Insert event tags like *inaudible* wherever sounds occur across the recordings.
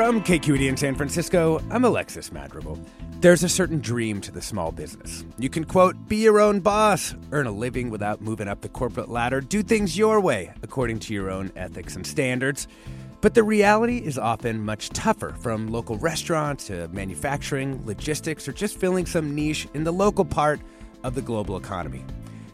From KQED in San Francisco, I'm Alexis Madrigal. There's a certain dream to the small business. You can, quote, be your own boss, earn a living without moving up the corporate ladder, do things your way, according to your own ethics and standards. But the reality is often much tougher, from local restaurants to manufacturing, logistics, or just filling some niche in the local part of the global economy.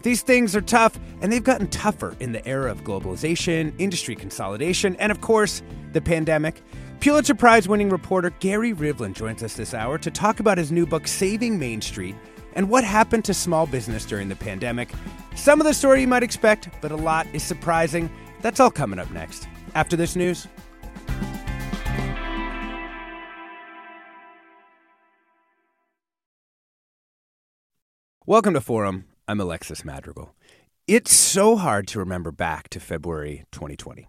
These things are tough, and they've gotten tougher in the era of globalization, industry consolidation, and of course, the pandemic. Pulitzer Prize winning reporter Gary Rivlin joins us this hour to talk about his new book, Saving Main Street, and what happened to small business during the pandemic. Some of the story you might expect, but a lot is surprising. That's all coming up next. After this news, Welcome to Forum. I'm Alexis Madrigal. It's so hard to remember back to February 2020.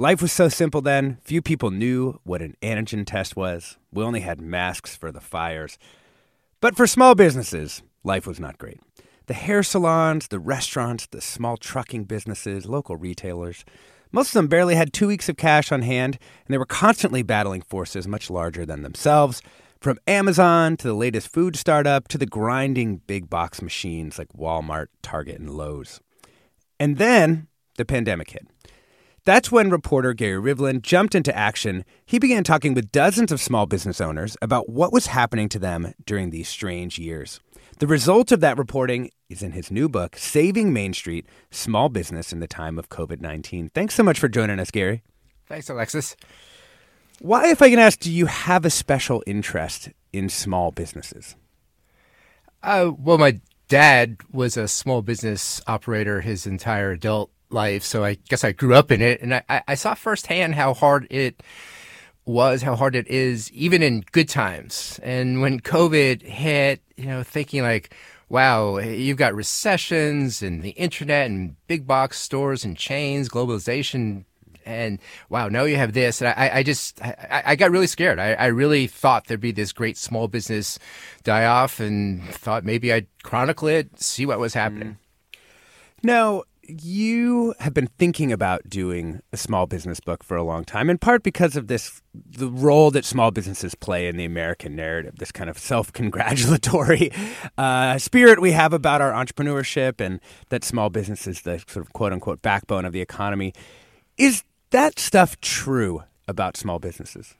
Life was so simple then. Few people knew what an antigen test was. We only had masks for the fires. But for small businesses, life was not great. The hair salons, the restaurants, the small trucking businesses, local retailers, most of them barely had two weeks of cash on hand, and they were constantly battling forces much larger than themselves. From Amazon to the latest food startup to the grinding big box machines like Walmart, Target, and Lowe's. And then the pandemic hit. That's when reporter Gary Rivlin jumped into action. He began talking with dozens of small business owners about what was happening to them during these strange years. The result of that reporting is in his new book, Saving Main Street Small Business in the Time of COVID 19. Thanks so much for joining us, Gary. Thanks, Alexis. Why, if I can ask, do you have a special interest in small businesses? Uh, well, my dad was a small business operator his entire adult life, so I guess I grew up in it, and I, I saw firsthand how hard it was, how hard it is, even in good times. And when COVID hit, you know, thinking like, wow, you've got recessions and the internet and big box stores and chains, globalization. And wow, now you have this. And I, I just, I, I got really scared. I, I really thought there'd be this great small business die off and thought maybe I'd chronicle it, see what was happening. Mm. Now, you have been thinking about doing a small business book for a long time, in part because of this the role that small businesses play in the American narrative, this kind of self congratulatory *laughs* uh, spirit we have about our entrepreneurship, and that small business is the sort of quote unquote backbone of the economy. Is that stuff true about small businesses?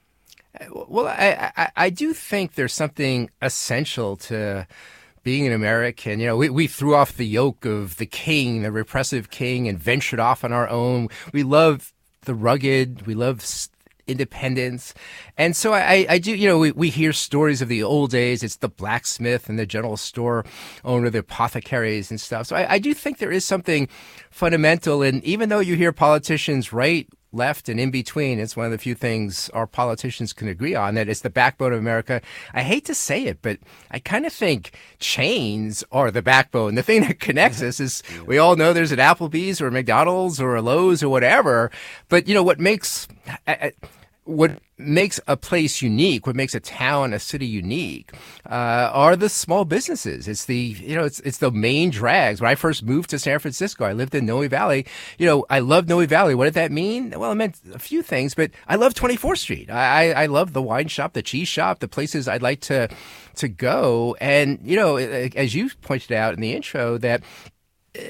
Well, I, I, I do think there's something essential to being an American, you know, we, we threw off the yoke of the king, the repressive king, and ventured off on our own. We love the rugged. We love independence. And so I, I do, you know, we, we hear stories of the old days. It's the blacksmith and the general store owner, the apothecaries and stuff. So I, I do think there is something fundamental. And even though you hear politicians write left and in between. It's one of the few things our politicians can agree on that it's the backbone of America. I hate to say it, but I kind of think chains are the backbone. The thing that connects us is *laughs* we all know there's an Applebee's or a McDonald's or a Lowe's or whatever. But you know what makes I, I, what makes a place unique, what makes a town, a city unique, uh, are the small businesses. It's the you know it's it's the main drags. When I first moved to San Francisco, I lived in Noe Valley. You know, I love Noe Valley. What did that mean? Well, it meant a few things, but I love 24th Street. I I, I love the wine shop, the cheese shop, the places I'd like to to go. And you know, as you pointed out in the intro, that uh,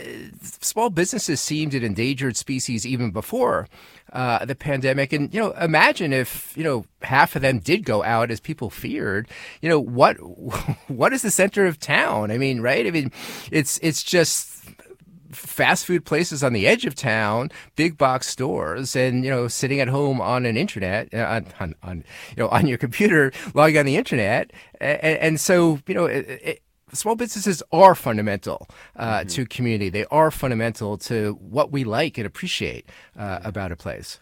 small businesses seemed an endangered species even before uh, the pandemic. And you know, imagine if you know half of them did go out as people feared. You know what? *laughs* What is the center of town? I mean, right? I mean, it's it's just fast food places on the edge of town, big box stores, and you know, sitting at home on an internet, uh, on, on, on, you know, on your computer, logging on the internet, and, and so you know, it, it, small businesses are fundamental uh, mm-hmm. to community. They are fundamental to what we like and appreciate uh, about a place.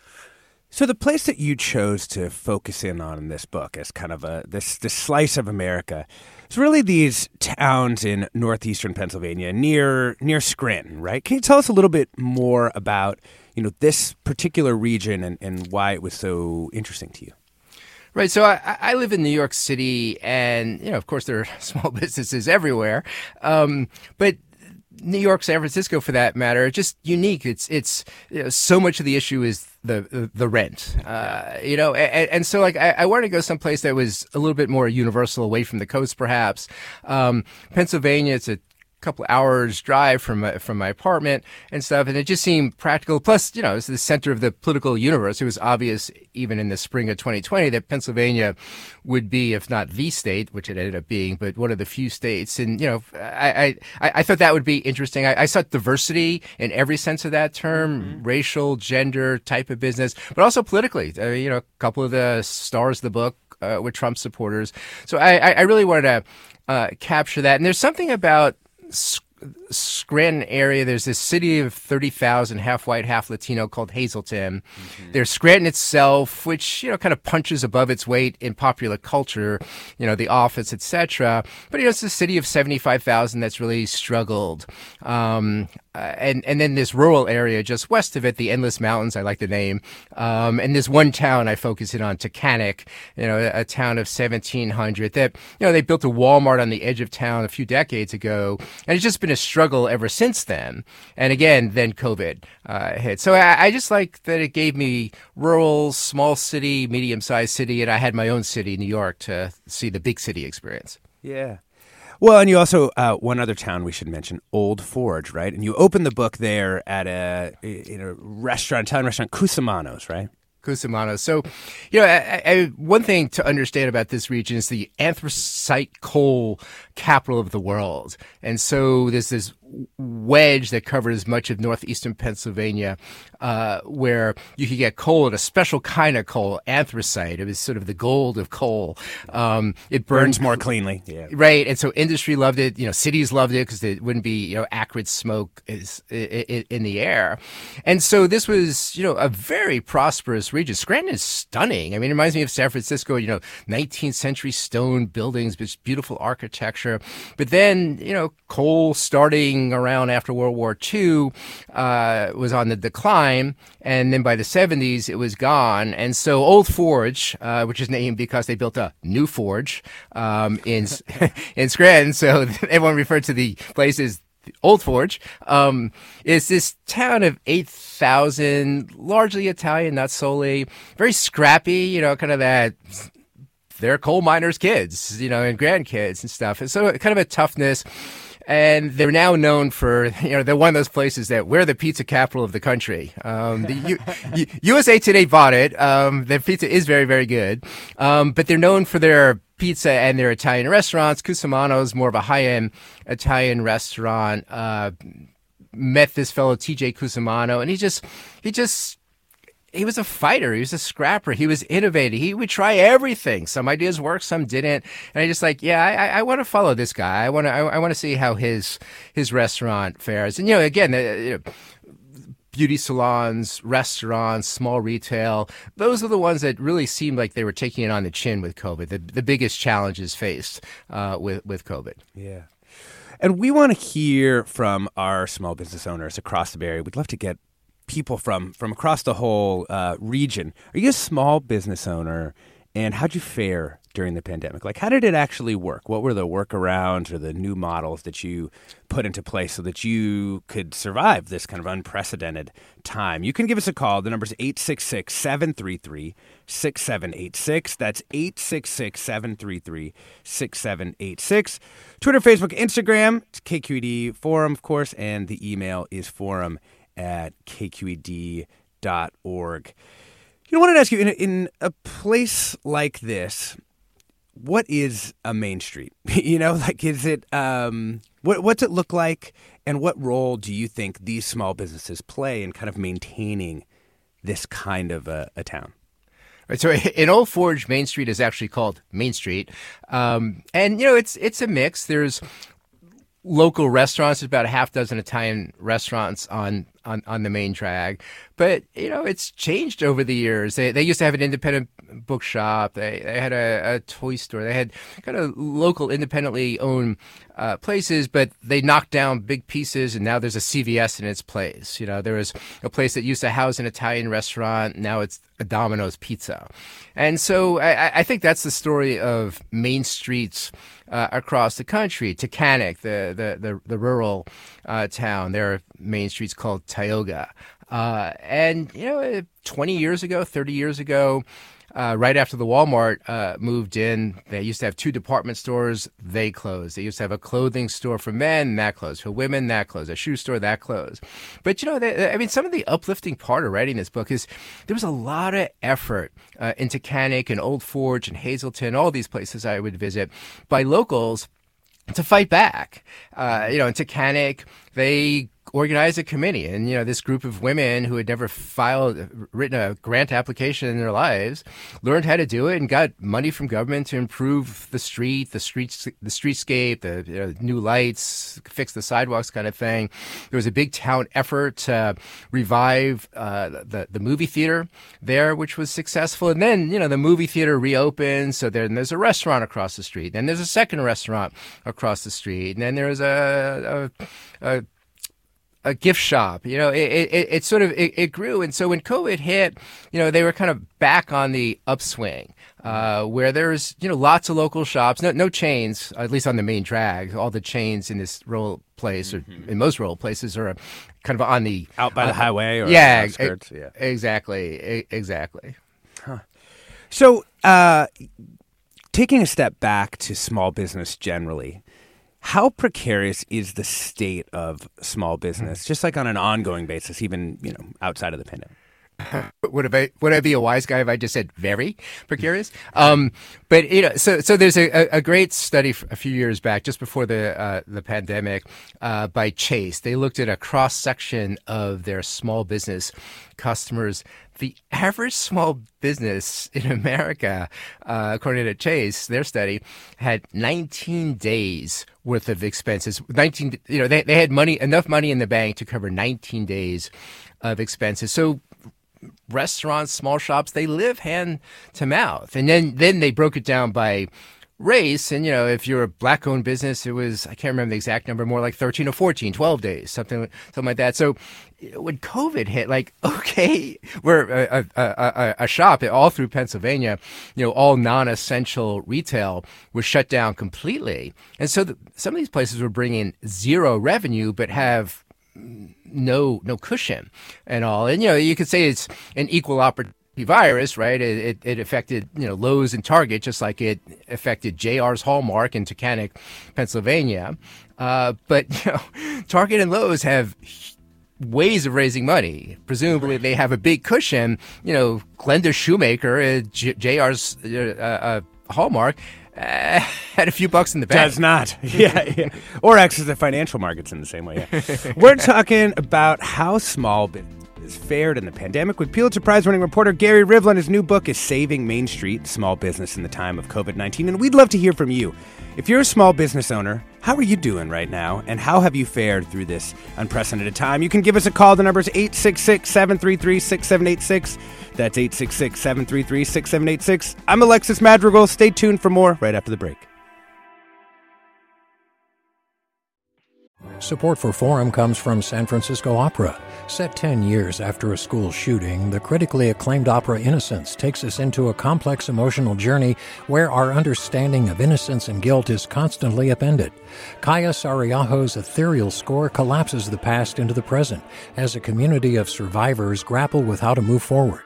So the place that you chose to focus in on in this book as kind of a this this slice of America is really these towns in northeastern Pennsylvania near near Scranton, right? Can you tell us a little bit more about you know this particular region and, and why it was so interesting to you? Right. So I, I live in New York City, and you know, of course, there are *laughs* small businesses everywhere. Um, but New York, San Francisco, for that matter, just unique. It's it's you know, so much of the issue is the the rent, uh, you know, and, and, so like I, I, wanted to go someplace that was a little bit more universal, away from the coast, perhaps. Um, Pennsylvania, it's a couple hours drive from my, from my apartment and stuff, and it just seemed practical. Plus, you know, it's the center of the political universe. It was obvious even in the spring of 2020 that Pennsylvania would be, if not the state, which it ended up being, but one of the few states. And you know, I I, I thought that would be interesting. I, I sought diversity in every sense of that term, mm-hmm. racial, gender, type of business, but also politically. Uh, you know, a couple of the stars of the book uh, were Trump supporters. So I, I really wanted to uh, capture that. And there's something about Scranton area, there's this city of 30,000, half white, half Latino called Hazleton. Mm-hmm. There's Scranton itself, which, you know, kind of punches above its weight in popular culture, you know, the office, etc. But, you know, it's a city of 75,000 that's really struggled. Um, uh, and and then this rural area just west of it, the Endless Mountains, I like the name. Um, and this one town I focus in on, Tunkhannock, you know, a, a, town of 1,700 that, you know, they built a Walmart on the edge of town a few decades ago. And it's just been a struggle ever since then. And again, then COVID uh, hit. So I, I just like that it gave me rural, small city, medium sized city, and I had my own city, New York, to see the big city experience. Yeah. Well, and you also uh, one other town we should mention, Old Forge, right? And you open the book there at a in a restaurant, Italian restaurant, Cusimano's, right? Cusimano. So, you know, I, I, one thing to understand about this region is the anthracite coal capital of the world. And so there's this wedge that covers much of northeastern Pennsylvania, uh, where you could get coal, a special kind of coal, anthracite. It was sort of the gold of coal. Um, it burns more cleanly, yeah. right? And so industry loved it. You know, cities loved it because it wouldn't be you know acrid smoke is, in the air. And so this was you know a very prosperous region. Scranton is stunning. I mean, it reminds me of San Francisco. You know, 19th century stone buildings, beautiful architecture. But then you know, coal starting around after World War II uh, was on the decline, and then by the 70s it was gone. And so Old Forge, uh, which is named because they built a new forge um, in *laughs* in Scranton, so *laughs* everyone referred to the place as Old Forge um, is this town of 8,000, largely Italian, not solely, very scrappy, you know, kind of that they're coal miners' kids, you know, and grandkids and stuff. And so kind of a toughness and they're now known for you know they're one of those places that we're the pizza capital of the country. Um, the U- USA Today bought it. Um, their pizza is very very good, um, but they're known for their pizza and their Italian restaurants. Cusimano's more of a high end Italian restaurant. Uh, met this fellow TJ Cusimano, and he just he just he was a fighter. He was a scrapper. He was innovative. He would try everything. Some ideas worked, some didn't. And I just like, yeah, I, I want to follow this guy. I want to, I, I want to see how his his restaurant fares. And you know, again, uh, you know, beauty salons, restaurants, small retail. Those are the ones that really seemed like they were taking it on the chin with COVID. The, the biggest challenges faced uh, with with COVID. Yeah. And we want to hear from our small business owners across the Bay Area. We'd love to get people from from across the whole uh, region. Are you a small business owner? And how'd you fare during the pandemic? Like, how did it actually work? What were the workarounds or the new models that you put into place so that you could survive this kind of unprecedented time? You can give us a call. The number is 866 733 6786. That's 866 733 6786. Twitter, Facebook, Instagram. It's KQED Forum, of course, and the email is forum at kqed.org. You know, I wanted to ask you in a, in a place like this, what is a main street? *laughs* you know, like is it um, what what's it look like, and what role do you think these small businesses play in kind of maintaining this kind of a, a town? Right, so *laughs* in Old Forge, Main Street is actually called Main Street, um, and you know it's it's a mix. There's local restaurants. There's about a half dozen Italian restaurants on on, on the main drag. But, you know, it's changed over the years. They, they used to have an independent bookshop. They, they had a, a toy store. They had kind of local, independently owned uh, places, but they knocked down big pieces, and now there's a CVS in its place. You know, there was a place that used to house an Italian restaurant. Now it's a Domino's Pizza. And so I, I think that's the story of Main Streets uh, across the country. Tunkhannock, the, the, the, the rural uh, town, there are main streets called Tioga. Uh, and, you know, 20 years ago, 30 years ago, uh, right after the Walmart uh, moved in, they used to have two department stores. They closed. They used to have a clothing store for men, that closed. For women, that closed. A shoe store, that closed. But you know, they, I mean, some of the uplifting part of writing this book is there was a lot of effort uh, into Tunkhannock and Old Forge and Hazleton, all these places I would visit by locals to fight back. Uh, you know, in Tunkhannock, they organized a committee. And you know this group of women who had never filed written a grant application in their lives learned how to do it and got money from government to improve the street the streets the streetscape the you know, new lights fix the sidewalks kind of thing. There was a big town effort to revive uh, the the movie theater there which was successful. And then you know the movie theater reopened. So then there's a restaurant across the street. Then there's a second restaurant across the street. And then there's a, a, a a gift shop. You know, it, it, it sort of it, it, grew, and so when COVID hit, you know, they were kind of back on the upswing, uh, where there's you know lots of local shops, no no chains, at least on the main drag. All the chains in this rural place, or mm-hmm. in most rural places, are kind of on the out by uh, the highway or yeah, outskirts. yeah, exactly, exactly. Huh. So, uh, taking a step back to small business generally how precarious is the state of small business, just like on an ongoing basis, even you know outside of the pandemic? *laughs* would I would I be a wise guy if I just said very precarious? Um, but you know, so so there's a, a great study a few years back, just before the uh, the pandemic, uh, by Chase. They looked at a cross section of their small business customers. The average small business in America, uh, according to Chase, their study had 19 days worth of expenses. 19, you know, they, they had money enough money in the bank to cover 19 days of expenses. So restaurants, small shops, they live hand to mouth. And then, then they broke it down by race. And, you know, if you're a black owned business, it was, I can't remember the exact number, more like 13 or 14, 12 days, something, something like that. So when COVID hit, like, *laughs* okay, we're a, a, a, a shop all through Pennsylvania, you know, all non essential retail was shut down completely. And so the, some of these places were bringing zero revenue, but have no no cushion and all. And you know, you could say it's an equal opportunity virus, right? It, it, it, affected you know Lowe's and Target just like it affected JR's Hallmark in Tunkhannock, Pennsylvania. Uh, but *laughs* you know, Target and Lowe's have ways of raising money. Presumably, they have a big cushion. You know, Glenda Shoemaker, uh, J- JR's uh, Hallmark uh, *laughs* had a few bucks in the bank. Does not. *laughs* yeah, yeah. Or access the financial markets in the same way. Yeah. *laughs* We're talking about how small business fared in the pandemic with Pulitzer Prize winning reporter Gary Rivlin. His new book is Saving Main Street Small Business in the Time of COVID 19. And we'd love to hear from you. If you're a small business owner, how are you doing right now? And how have you fared through this unprecedented time? You can give us a call. The number is 866 733 6786. That's 866 733 6786. I'm Alexis Madrigal. Stay tuned for more right after the break. Support for Forum comes from San Francisco Opera. Set 10 years after a school shooting, the critically acclaimed opera Innocence takes us into a complex emotional journey where our understanding of innocence and guilt is constantly upended. Kaija Saariaho's ethereal score collapses the past into the present as a community of survivors grapple with how to move forward.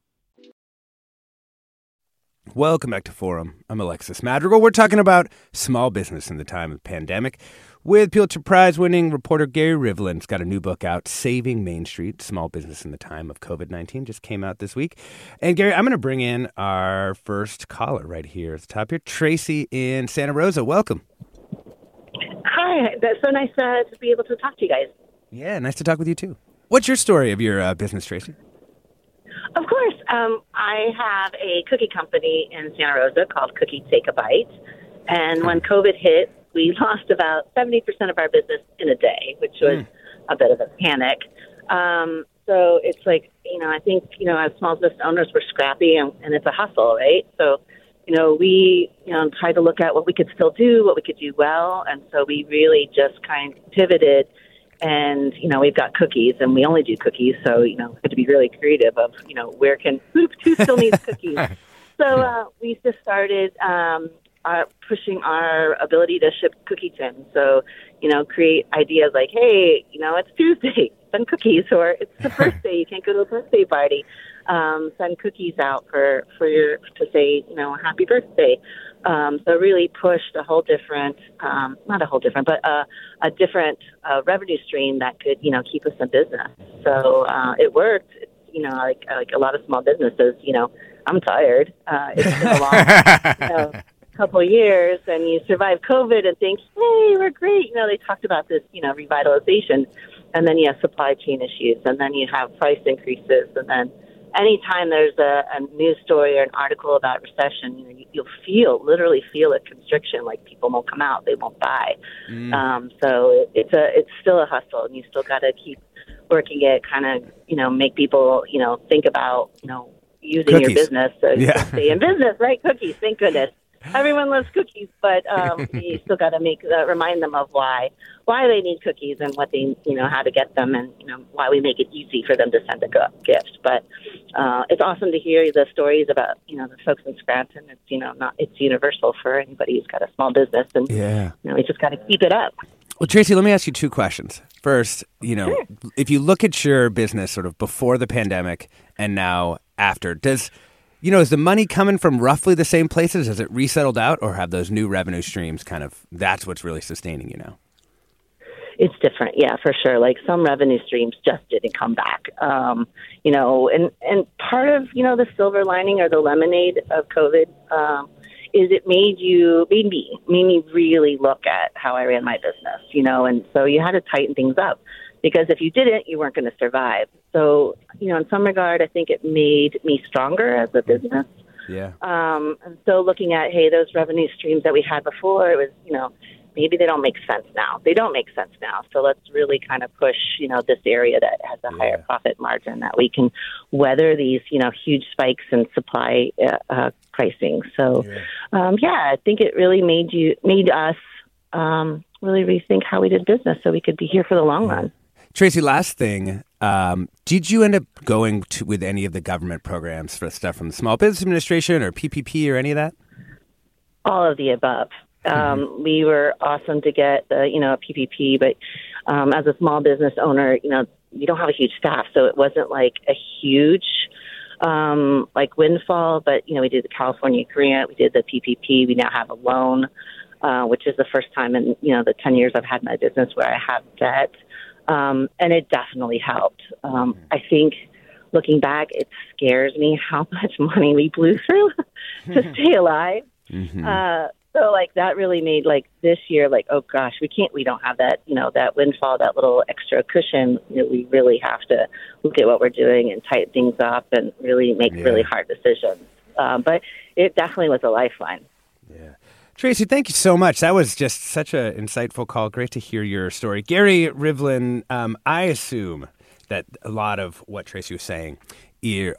Welcome back to Forum. I'm Alexis Madrigal. We're talking about small business in the time of pandemic with Pulitzer Prize winning reporter Gary Rivlin's got a new book out, Saving Main Street Small Business in the Time of COVID 19, just came out this week. And Gary, I'm going to bring in our first caller right here at the top here, Tracy in Santa Rosa. Welcome. Hi, that's so nice uh, to be able to talk to you guys. Yeah, nice to talk with you too. What's your story of your uh, business, Tracy? Of course. Um, I have a cookie company in Santa Rosa called Cookie Take a Bite. And when COVID hit, we *laughs* lost about 70% of our business in a day, which was mm. a bit of a panic. Um, so it's like, you know, I think, you know, as small business owners, we're scrappy and, and it's a hustle, right? So, you know, we, you know, tried to look at what we could still do, what we could do well. And so we really just kind of pivoted and you know we've got cookies and we only do cookies so you know we have to be really creative of you know where can *laughs* who, who still needs cookies? *laughs* So uh, we just started um, uh, pushing our ability to ship cookie tins. So you know create ideas like hey you know it's tuesday *laughs* send cookies or it's the birthday you can't go to a birthday party. Um, send cookies out for for your to say you know happy birthday um, so really pushed a whole different, um, not a whole different, but a, a different uh, revenue stream that could, you know, keep us in business. So uh, it worked. It's, you know, like like a lot of small businesses, you know, I'm tired. Uh, it's been a long, you know, *laughs* couple of years, and you survive COVID and think, hey, we're great. You know, they talked about this, you know, revitalization, and then you have supply chain issues, and then you have price increases, and then anytime there's a, a news story or an article about recession, you know, you, you'll feel literally feel a constriction. Like people won't come out, they won't buy. Mm. Um, so it, it's a it's still a hustle, and you still got to keep working it. Kind of you know make people you know think about you know using Cookies. your business to Yeah. stay in business, right? Cookies, thank goodness. *laughs* Everyone loves cookies, but um, *laughs* you still got to make uh, remind them of why why they need cookies and what they you know how to get them and you know why we make it easy for them to send a gift. But uh, it's awesome to hear the stories about you know the folks in Scranton. It's you know not it's universal for anybody who's got a small business, and Yeah. you know we just got to keep it up. Well, Tracy, let me ask you two questions. First, you know, if you look at your business sort of before the pandemic and now after, does you know, is the money coming from roughly the same places? Has it resettled out, or have those new revenue streams kind of that's what's really sustaining you now? it's different. Yeah for sure. Like some revenue streams just didn't come back. Um you know and and part of you know the silver lining or the lemonade of covid um is it made you made me made me really look at how i ran my business you know? And so you had to tighten things up because if you didn't you weren't going to survive so you know in some regard i think it made me stronger as a business Yeah. um, and so looking at, hey, those revenue streams that we had before, it was, you know, maybe they don't make sense now. They don't make sense now. So let's really kind of push, you know, this area that has a higher profit margin that we can weather these, you know, huge spikes in supply uh, uh, pricing. So, um, yeah, I think it really made you, made us um, really rethink how we did business so we could be here for the long run. Tracy, last thing. Um, did you end up going to with any of the government programs for stuff from the Small Business Administration or PPP or any of that? all of the above. Um, We were awesome to get the you know a PPP, but um, as a small business owner, you know you don't have a huge staff, so it wasn't like a huge um, like windfall. But you know we did the California grant, we did the PPP, we now have a loan, uh, which is the first time in you know the ten years I've had my business where I have debt, um, and it definitely helped. Um, I think looking back, it scares me how *laughs* much money we blew through *laughs* to *laughs* stay alive. Mm-hmm. Uh, so like that really made like this year like oh gosh we can't we don't have that you know that windfall that little extra cushion you know, we really have to look at what we're doing and tighten things up and really make Yeah. really hard decisions. Um, but it definitely was a lifeline. Tracy, thank you so much. That was just such an insightful call. Great to hear your story. Gary Rivlin, um, I assume that a lot of what Tracy was saying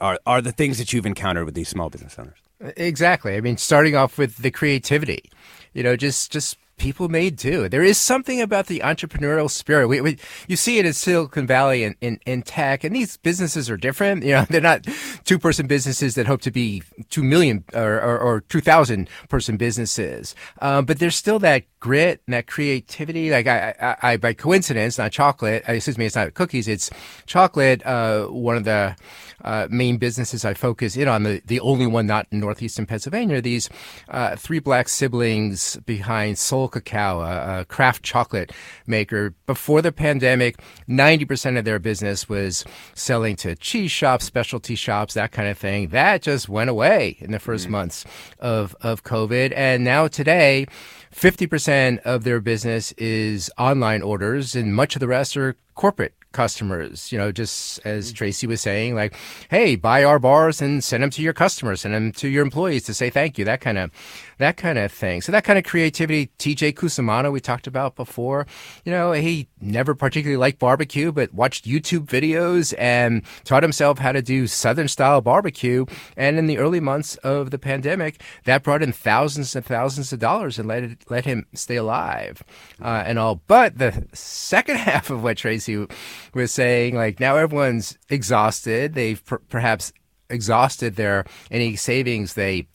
are, are the things that you've encountered with these small business owners. Exactly. I mean, starting off with the creativity, you know, just just people made do. There is something about the entrepreneurial spirit. We, we you see it in Silicon Valley and in, in tech, and these businesses are different. You know, *laughs* they're not two person businesses that hope to be two million or, or, or two thousand person businesses, um, but there's still that grit and that creativity. Like I, I, I by coincidence, not chocolate. Excuse me, it's not cookies. It's chocolate. Uh, one of the uh, main businesses I focus in on, the, the only one not in northeastern Pennsylvania, are these uh, three black siblings behind Soul Cacao, a, a craft chocolate maker. Before the pandemic, 90% of their business was selling to cheese shops, specialty shops, that kind of thing. That just went away in the 1st months of, of COVID. And now today, 50% of their business is online orders, and much of the rest are corporate customers. You know, just as mm. Tracy was saying, like, hey, buy our bars and send them to your customers, send them to your employees to say thank you. That kind of, that kind of thing. So that kind of creativity. TJ Cusimano, we talked about before. You know, he never particularly liked barbecue, but watched YouTube videos and taught himself how to do Southern style barbecue. And in the early months of the pandemic, that brought in thousands and thousands of dollars and let it, let him stay alive uh, and all. But the second *laughs* half of what Tracy was saying, like now everyone's exhausted. They've per- perhaps exhausted their any savings they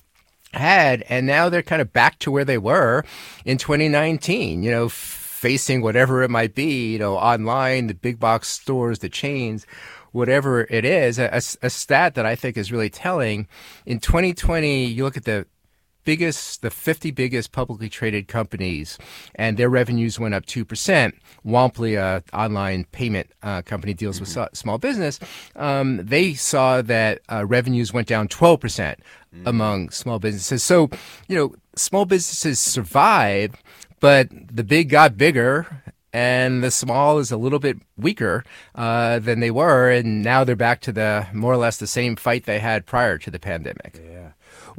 had, and now they're kind of back to where they were in 2019. You know, facing whatever it might be. You know, online, the big box stores, the chains. Whatever it is, a, a- stat that I think is really telling. In 2020, you look at the biggest, the 50 biggest publicly traded companies, and their revenues went up 2%. Womply, a online payment uh, company, deals with so- small business. Um, they saw that uh, revenues went down 12% among small businesses. So, you know, small businesses survive, but the big got bigger and the small is a little bit weaker uh, than they were, and now they're back to the more or less the same fight they had prior to the pandemic.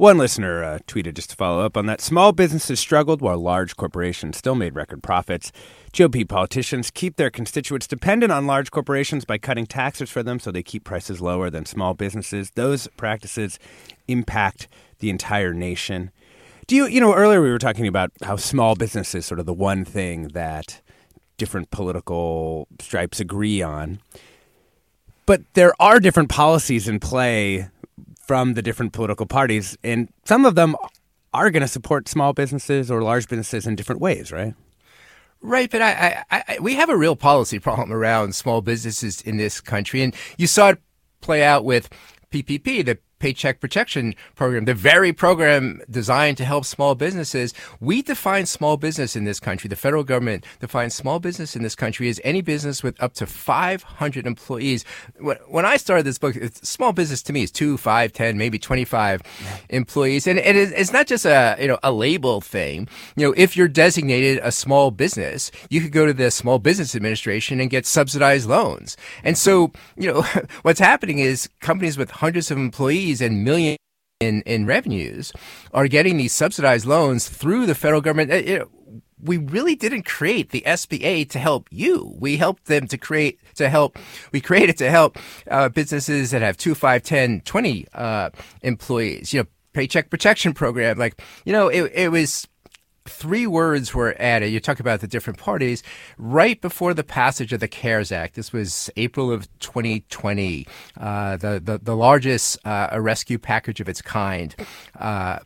One listener uh, tweeted just to follow up on that small businesses struggled while large corporations still made record profits. GOP politicians keep their constituents dependent on large corporations by cutting taxes for them so they keep prices lower than small businesses. Those practices impact the entire nation. Do you, you know, earlier we were talking about how small business is sort of the one thing that different political stripes agree on. But there are different policies in play from the different political parties, and some of them are going to support small businesses or large businesses in different ways, right? Right, but I, I, I, we have a real policy problem around small businesses in this country, and you saw it play out with PPP, the Paycheck Protection Program, the very program designed to help small businesses. We define small business in this country. The federal government defines small business in this country as any business with up to 500 employees. When, I started this book, it's, small business to me is two, five, ten, maybe 25 employees, and, and it's, it's not just a you know a label thing. You know, if you're designated a small business, you could go to the Small Business Administration and get subsidized loans. And so, you know, *laughs* what's happening is companies with hundreds of employees and millions in, in revenues are getting these subsidized loans through the federal government. Uh, you know, we really didn't create the SBA to help you. We helped them to create, to help, we created to help uh, businesses that have two, five, 10, 20 uh, employees. You know, Paycheck Protection Program. Like, you know, it, it was three words were added. You talk about the different parties right before the passage of the CARES Act. This was April of 2020, uh, the, the the largest uh, a rescue package of its kind. Uh,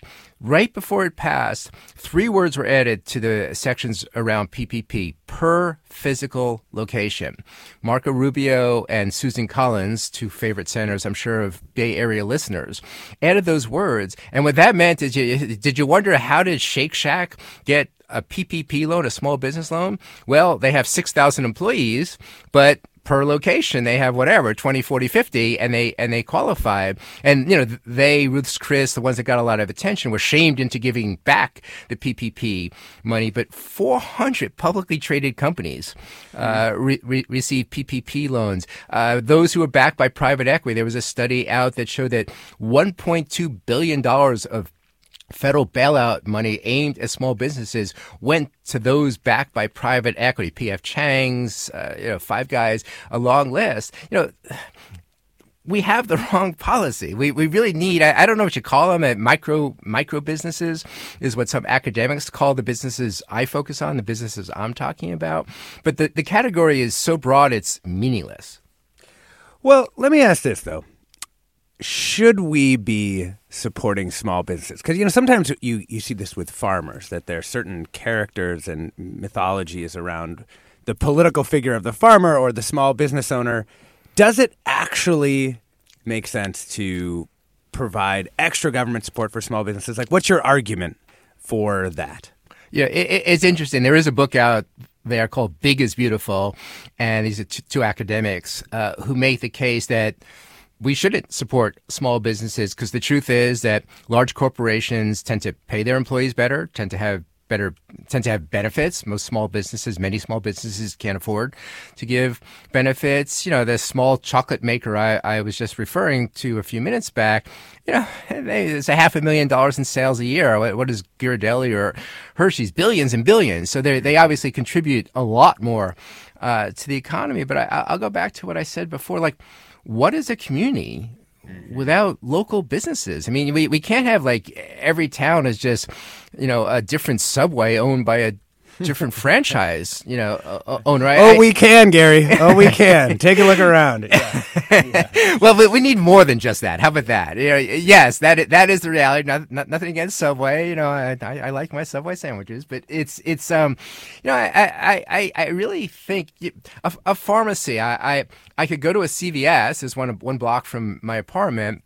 right before it passed, three words were added to the sections around PPP per physical location. Marco Rubio and Susan Collins, two favorite senators, I'm sure, of Bay Area listeners, added those words. And what that meant is, you, did you wonder how did Shake Shack get a PPP loan, a small business loan? Well, they have 6,000 employees, but per location they have whatever 20 40 50 and they and they qualify. And you know they ruth's chris the ones that got a lot of attention were shamed into giving back the ppp money. But 400 publicly traded companies uh, re- re- received ppp loans. Uh, those who were backed by private equity there was a study out that showed that 1.2 billion dollars of federal bailout money aimed at small businesses went to those backed by private equity. PF Chang's, uh, you know, Five Guys, a long list. You know. We have the *laughs* wrong policy. We, we really need, I, I don't know what you call them, uh, micro, micro businesses is what some academics call the businesses I focus on, the businesses I'm talking about. But the, the category is so broad, it's meaningless. Well, let me ask this though. Should we be supporting small businesses? Because you know sometimes you you see this with farmers that there are certain characters and mythologies around the political figure of the farmer or the small business owner. Does it actually make sense to provide extra government support for small businesses? Like, what's your argument for that? Yeah, it, it's interesting. There is a book out there called Big is Beautiful, and these are t- two academics uh, who make the case that we shouldn't support small businesses because the truth is that large corporations tend to pay their employees better, tend to have better tend to have benefits. Most small businesses, many small businesses can't afford to give benefits. You know, the small chocolate maker I, I was just referring to a few minutes back, you know, it's a half a million dollars in sales a year. What, what is Ghirardelli or Hershey's? Billions and billions. So they they obviously contribute a lot more uh, to the economy. But I, I'll go back to what I said before. Like, what is a community mm-hmm. without local businesses. I mean, we, we can't have like every town is just, you know, a different subway owned by a different franchise, you know, uh, owner. Oh, we can, Gary. Oh, we *laughs* can. Take a look around. *laughs* Yeah. Yeah. well, we, we need more than just that. How about that? You know, yes, that that is the reality. Not, not, nothing against Subway. You know, I, I, I, like my Subway sandwiches, but it's it's um, you know, I I, I, really think a, a pharmacy. I, I I could go to a CVS, is one one block from my apartment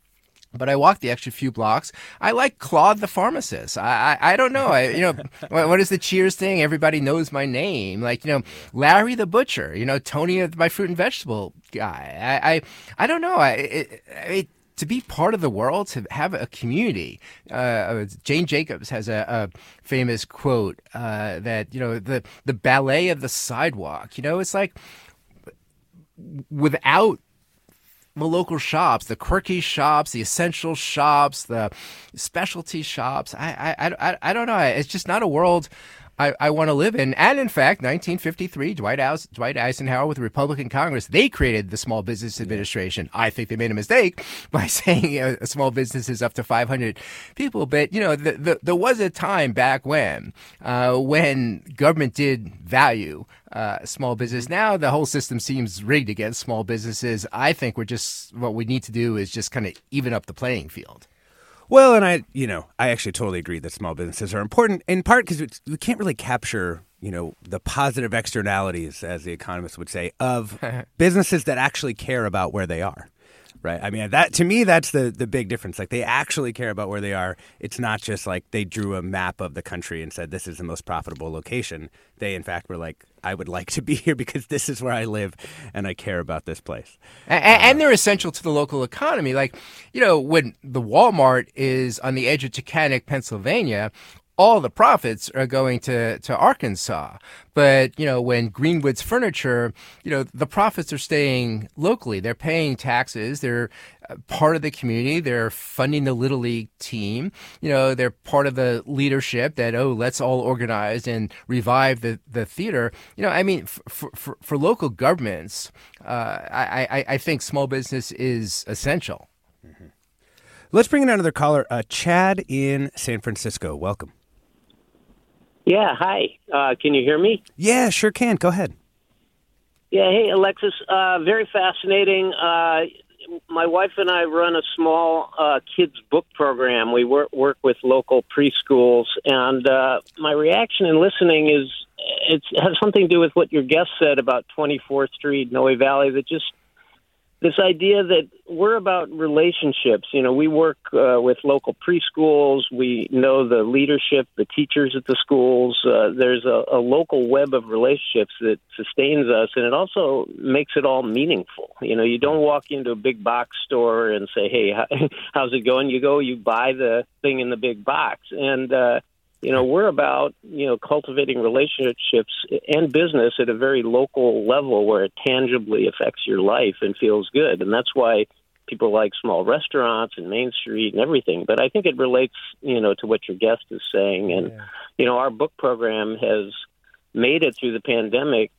but I walk the extra few blocks. I like Claude the pharmacist. I, I, I don't know. I, you know, *laughs* what, what is the Cheers thing? Everybody knows my name. Like, you know, Larry the butcher, you know, Tony my fruit and vegetable guy. I, I, I don't know. I, it, it, to be part of the world, to have a community. Uh, Jane Jacobs has a, a famous quote uh, that you know the the ballet of the sidewalk. You know, it's like without the local shops, the quirky shops, the essential shops, the specialty shops. I, I, I, I don't know. It's just not a world I, I want to live in. And in fact, 1953, Dwight, Dwight Eisenhower with the Republican Congress, they created the Small Business Administration. I think they made a mistake *laughs* by saying you know, a small business is up to 500 people. But, you know, the, the, there was a time back when, uh, when government did value uh, small business. Now the whole system seems rigged against small businesses. I think we're just, what we need to do is just kind of even up the playing field. Well, and I, you know, I actually totally agree that small businesses are important in part because we can't really capture, you know, the positive externalities, as the economists would say, of *laughs* businesses that actually care about where they are right? I mean, that to me, that's the the big difference. Like they actually care about where they are. It's not just like they drew a map of the country and said this is the most profitable location. They, in fact, were like, I would like to be *laughs* here because this is where I live and I care about this place. And, and they're essential to the local economy. Like, you know, when the Walmart is on the edge of Tunkhannock, Pennsylvania, all the profits are going to, to Arkansas. But, you know, when Greenwood's Furniture, you know, the profits are staying locally. They're paying taxes. They're uh, part of the community. They're funding the Little League team. You know, they're part of the leadership that, oh, let's all organize and revive the, the theater. You know, I mean, for, for, for local governments, uh, I, I, I think small business is essential. Mm-hmm. Let's bring in another caller, uh, Chad in San Francisco. Welcome. Yeah, hi. Uh, can you hear me? Yeah, sure can. Go ahead. Yeah, hey, Alexis. Uh, very fascinating. Uh, my wife and I run a small uh, kids book program. We work work with local preschools, and uh, my reaction in listening is it has something to do with what your guest said about 24th Street, Noe Valley. That just this idea that we're about relationships. You know, we work uh, with local preschools. We know the leadership, the teachers at the schools. Uh, there's a, a local web of relationships that sustains us, and it also makes it all meaningful. You know, you don't walk into a big box store and say, "Hey, *laughs* how's it going?" You go, you buy the thing in the big box, and uh, you know we're about you know cultivating relationships and business at a very local level where it tangibly affects your life and feels good. And that's why people like small restaurants and main street and everything. But i think it relates you know to what your guest is saying. And yeah. you know our book program has made it through the pandemic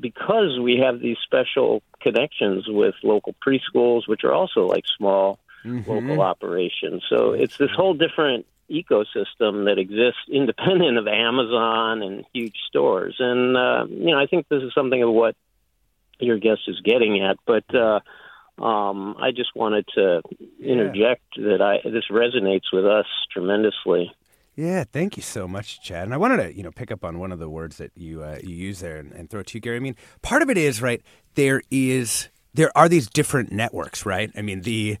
because we have these special connections with local preschools which are also like small mm-hmm. local operations. So it's this whole different ecosystem that exists independent of Amazon and huge stores. And uh, you know, I think this is something of what your guest is getting at. But uh, um, I just wanted to interject that I this resonates with us tremendously. Yeah, thank you so much, Chad. And I wanted to, you know, pick up on one of the words that you uh, you use there and, and throw it to you, Gary. I mean, part of it is right. There is there are these different networks, right? I mean, the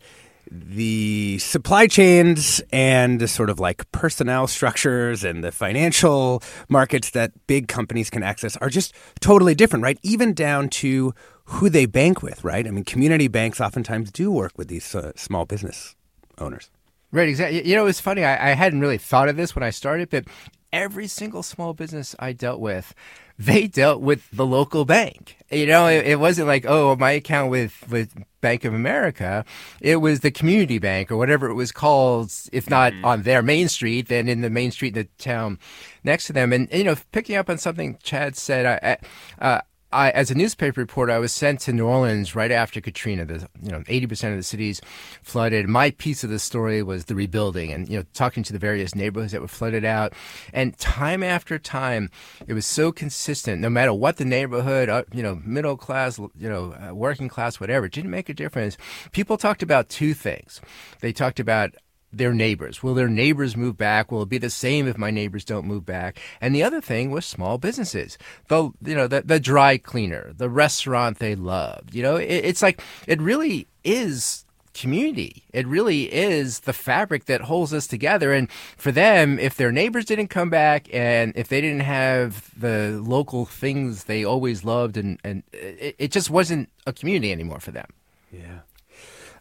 the supply chains and the sort of like personnel structures and the financial markets that big companies can access are just totally different, right? Even down to who they bank with, right? I mean, community banks oftentimes do work with these uh, small business owners. Right, exactly. You know, it's funny. I, I hadn't really thought of this when I started, but every single small business I dealt with, they dealt with the local bank. You know, it, it, wasn't like, oh, my account with, with Bank of America. It was the community bank or whatever it was called, if not mm-hmm. on their main street, then in the main street in the town next to them. And, you know, picking up on something Chad said, I, uh, I, as a newspaper reporter, I was sent to New Orleans right after Katrina. The you know eighty percent of the city's flooded. My piece of the story was the rebuilding, and you know talking to the various neighborhoods that were flooded out. And time after time, it was so consistent. No matter what the neighborhood, uh, you know, middle class, you know, uh, working class, whatever, didn't make a difference. People talked about two things. They talked about their neighbors. Will their neighbors move back? Will it be the same if my neighbors don't move back? And the other thing was small businesses. The you know the, the dry cleaner, the restaurant they loved. You know, it, it's like it really is community. It really is the fabric that holds us together. And for them, if their neighbors didn't come back and if they didn't have the local things they always loved, and, and it, it just wasn't a community anymore for them. Yeah.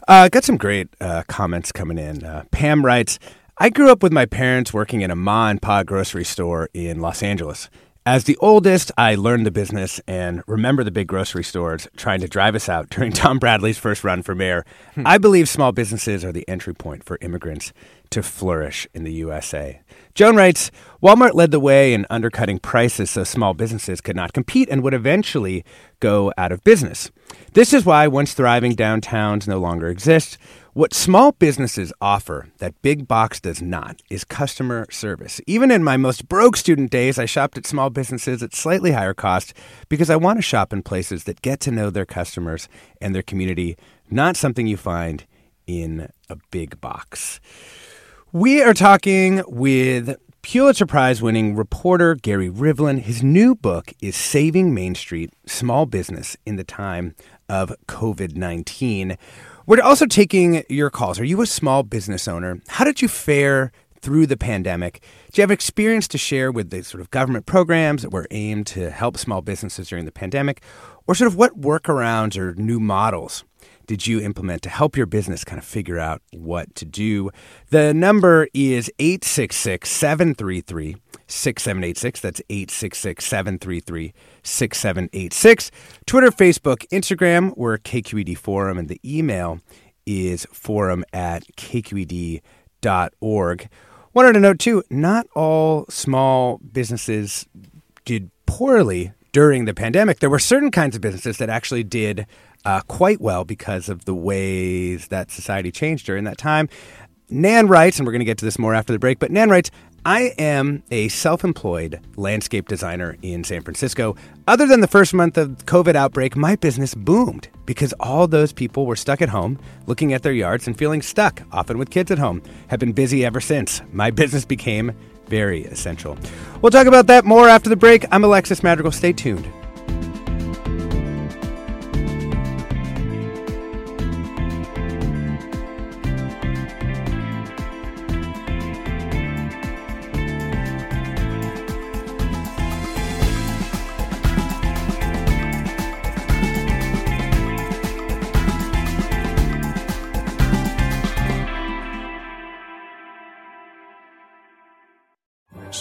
Uh, got some great uh, comments coming in. Uh, Pam writes, I grew up with my parents working in a ma and pa grocery store in Los Angeles. As the oldest, I learned the business and remember the big grocery stores trying to drive us out *laughs* during Tom Bradley's first run for mayor. Hmm. I believe small businesses are the entry point for immigrants to flourish in the USA. Joan writes Walmart led the way in undercutting prices so small businesses could not compete and would eventually go out of business. This is why once thriving downtowns no longer exist. What small businesses offer that big box does not is customer service. Even in my most broke student days, I shopped at small businesses at slightly higher cost because I want to shop in places that get to know their customers and their community, not something you find in a big box. We are talking with Pulitzer Prize winning reporter Gary Rivlin. His new book is Saving Main Street Small Business in the Time of COVID 19. We're also taking your calls. Are you a small business owner? How did you fare through the pandemic? Do you have experience to share with the sort of government programs that were aimed to help small businesses during the pandemic? Or sort of what workarounds or new models did you implement to help your business kind of figure out what to do? The number is 866 733 6786. That's 866 733 6786. Twitter, Facebook, Instagram, we're KQED Forum, and the email is forum at kqed.org. Wanted to note, too, not all small businesses did poorly during the pandemic. There were certain kinds of businesses that actually did uh, quite well because of the ways that society changed during that time. Nan writes, and we're going to get to this more after the break, but Nan writes, I am a self employed landscape designer in San Francisco. Other than the first month of COVID outbreak, my business boomed because all those people were stuck at home, looking at their yards and feeling stuck, often with kids at home. Have been busy ever since. My business became very essential. We'll talk about that more after the break. I'm Alexis Madrigal. Stay tuned.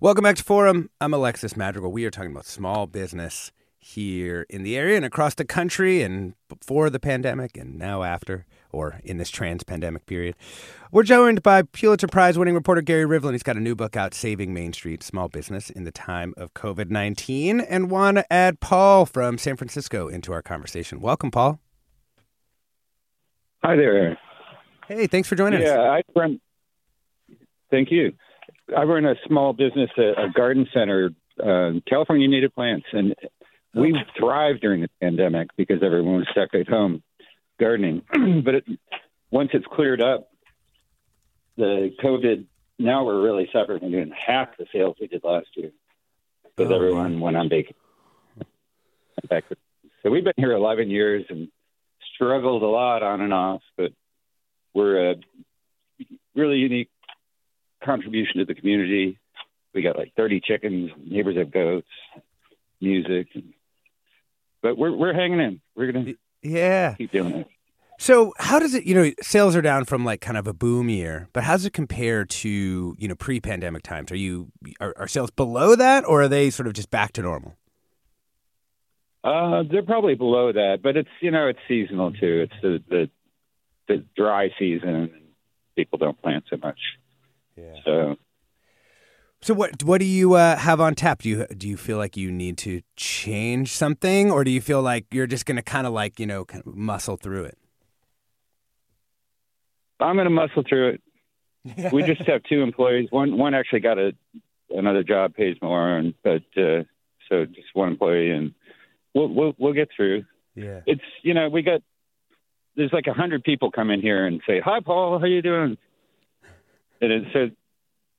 Welcome back to Forum. I'm Alexis Madrigal. We are talking about small business here in the area and across the country and before the pandemic and now after or in this trans pandemic period. We're joined by Pulitzer Prize winning reporter Gary Rivlin. He's got a new book out, Saving Main Street Small Business in the Time of COVID 19, and want to add Paul from San Francisco into our conversation. Welcome, Paul. Hi there. Hey, thanks for joining yeah, us. Yeah, I run. Thank you. I run a small business, a, a garden center, uh, California native plants, and we thrived during the pandemic because everyone was stuck at home gardening. *clears throat* but it, once it's cleared up, the COVID, now we're really suffering from doing half the sales we did last year because Oh, everyone went on vacation. So we've been here 11 years and struggled a lot on and off, but we're a really unique contribution to the community. We got like 30 chickens, neighbors have goats, music, but we're we're hanging in. We're gonna Yeah. keep doing it. So how does it, you know, sales are down from like kind of a boom year, but how does it compare to, you know, pre-pandemic times? Are you are, are sales below that or are they sort of just back to normal? Uh, they're probably below that, but it's you know it's seasonal too. It's the the, the dry season. and People don't plant so much. Yeah. So So what what do you uh, have on tap? Do you do you feel like you need to change something or do you feel like you're just going to kind of like, you know, kind of muscle through it? I'm going to muscle through it. *laughs* we just have two employees. One one actually got a another job, pays more, and but uh, so just one employee, and we'll we'll we'll get through. Yeah. It's you know we got there's like a hundred people come in here and say hi Paul, how you doing? And it said,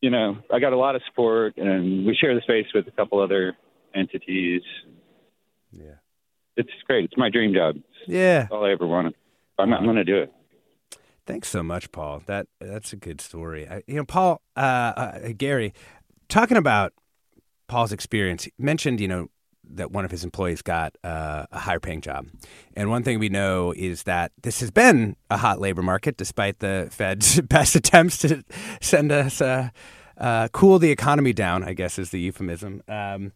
you know, I got a lot of support, and we share the space with a couple other entities. Yeah. It's great. It's my dream job. Yeah. It's all I ever wanted. I'm, I'm going to do it. Thanks so much, Paul. That that's a good story. I, you know, Paul, uh, uh, Gary, talking about Paul's experience, mentioned you know that one of his employees got uh, a higher paying job, and one thing we know is that this has been a hot labor market, despite the Fed's *laughs* best attempts to send us uh, uh, cool the economy down. I guess is the euphemism. Um,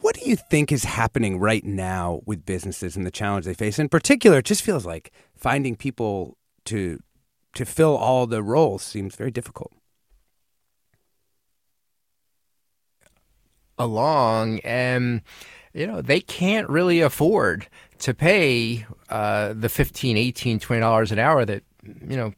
what do you think is happening right now with businesses and the challenge they face? In particular, it just feels like finding people to to fill all the roles seems very difficult. Along and you know they can't really afford to pay uh, the 15 18 20 dollars an hour that you know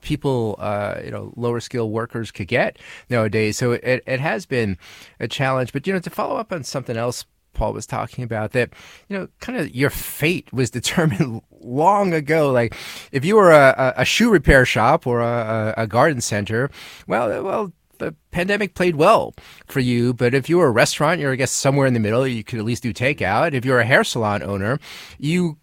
people uh, you know lower skilled workers could get nowadays. So it, it has been a challenge. But you know to follow up on something else paul was talking about that you know kind of your fate *laughs* was determined long ago. Like if you were a, a shoe repair shop or a, a garden center well well the pandemic played well for you. But if you were a restaurant, you're, I guess, somewhere in the middle, you could at least do takeout. If you're a hair salon owner, you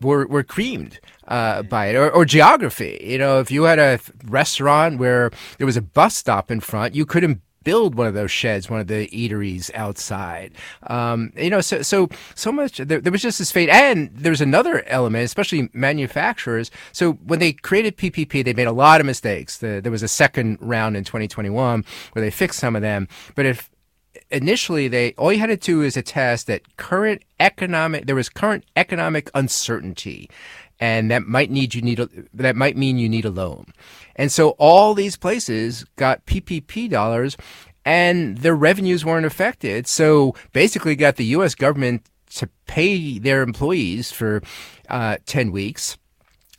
were, were creamed uh, by it. Or, or geography. You know, if you had a restaurant where there was a bus stop in front, you couldn't build one of those sheds, one of the eateries outside. Um, you know, so so so much. There, there was just this fate, and there's another element, especially manufacturers. So when they created PPP, they made a lot of mistakes. The, there was a second round in 2021 where they fixed some of them, but if initially they all you had to do is attest that current economic there was current economic uncertainty and that might need you need a, that might mean you need a loan. And so all these places got ppp dollars and their revenues weren't affected. So basically got the us government to pay their employees for uh, 10 weeks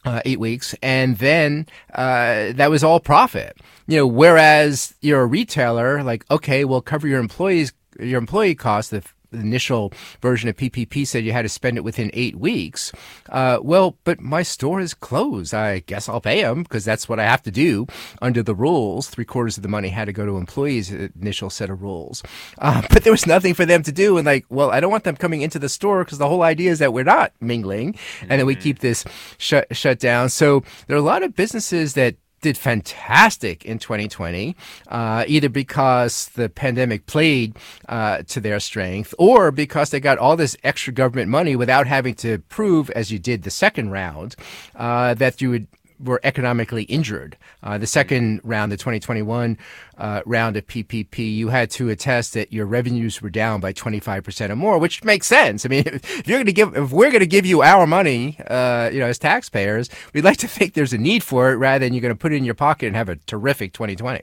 uh, eight weeks, and then uh, that was all profit. You know, whereas you're a retailer, like okay, we'll cover your employees, your employee costs, the initial version of PPP said you had to spend it within eight weeks. Uh, well, but my store is closed. I guess I'll pay them because that's what I have to do under the rules. Three quarters of the money had to go to employees. Initial set of rules, uh, *laughs* but there was nothing for them to do. And like, well, I don't want them coming into the store because the whole idea is that we're not mingling, and then we keep this shut shut down. So there are a lot of businesses that did fantastic in 2020, uh, either because the pandemic played uh, to their strength or because they got all this extra government money without having to prove, as you did the second round, uh, that you would were economically injured. Uh, the second round, the 2021 uh, round of PPP, you had to attest that your revenues were down by 25% or more, which makes sense. I mean, *laughs* if you're going to give, if we're going to give you our money, uh, you know, as taxpayers, we'd like to think there's a need for it rather than you're going to put it in your pocket and have a terrific 2020.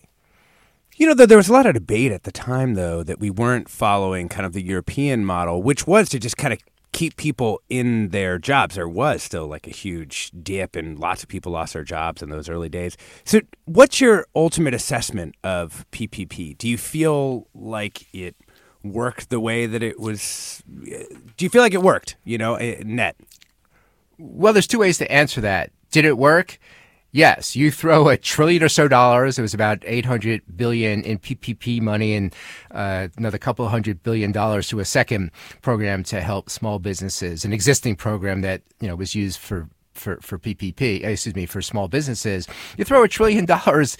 You know, there was a lot of debate at the time, though, that we weren't following kind of the European model, which was to just kind of keep people in their jobs. There was still like a huge dip, and lots of people lost their jobs in those early days. So, what's your ultimate assessment of PPP? Do you feel like it worked the way that it was? Do you feel like it worked, you know, eh, net? Well, there's two ways to answer that. Did it work? Yes, you throw a trillion or so dollars. It was about 800 billion in PPP money and uh, another couple hundred billion dollars to a second program to help small businesses, an existing program that, you know, was used for for, for PPP, excuse me, for small businesses, you throw a trillion *laughs* dollars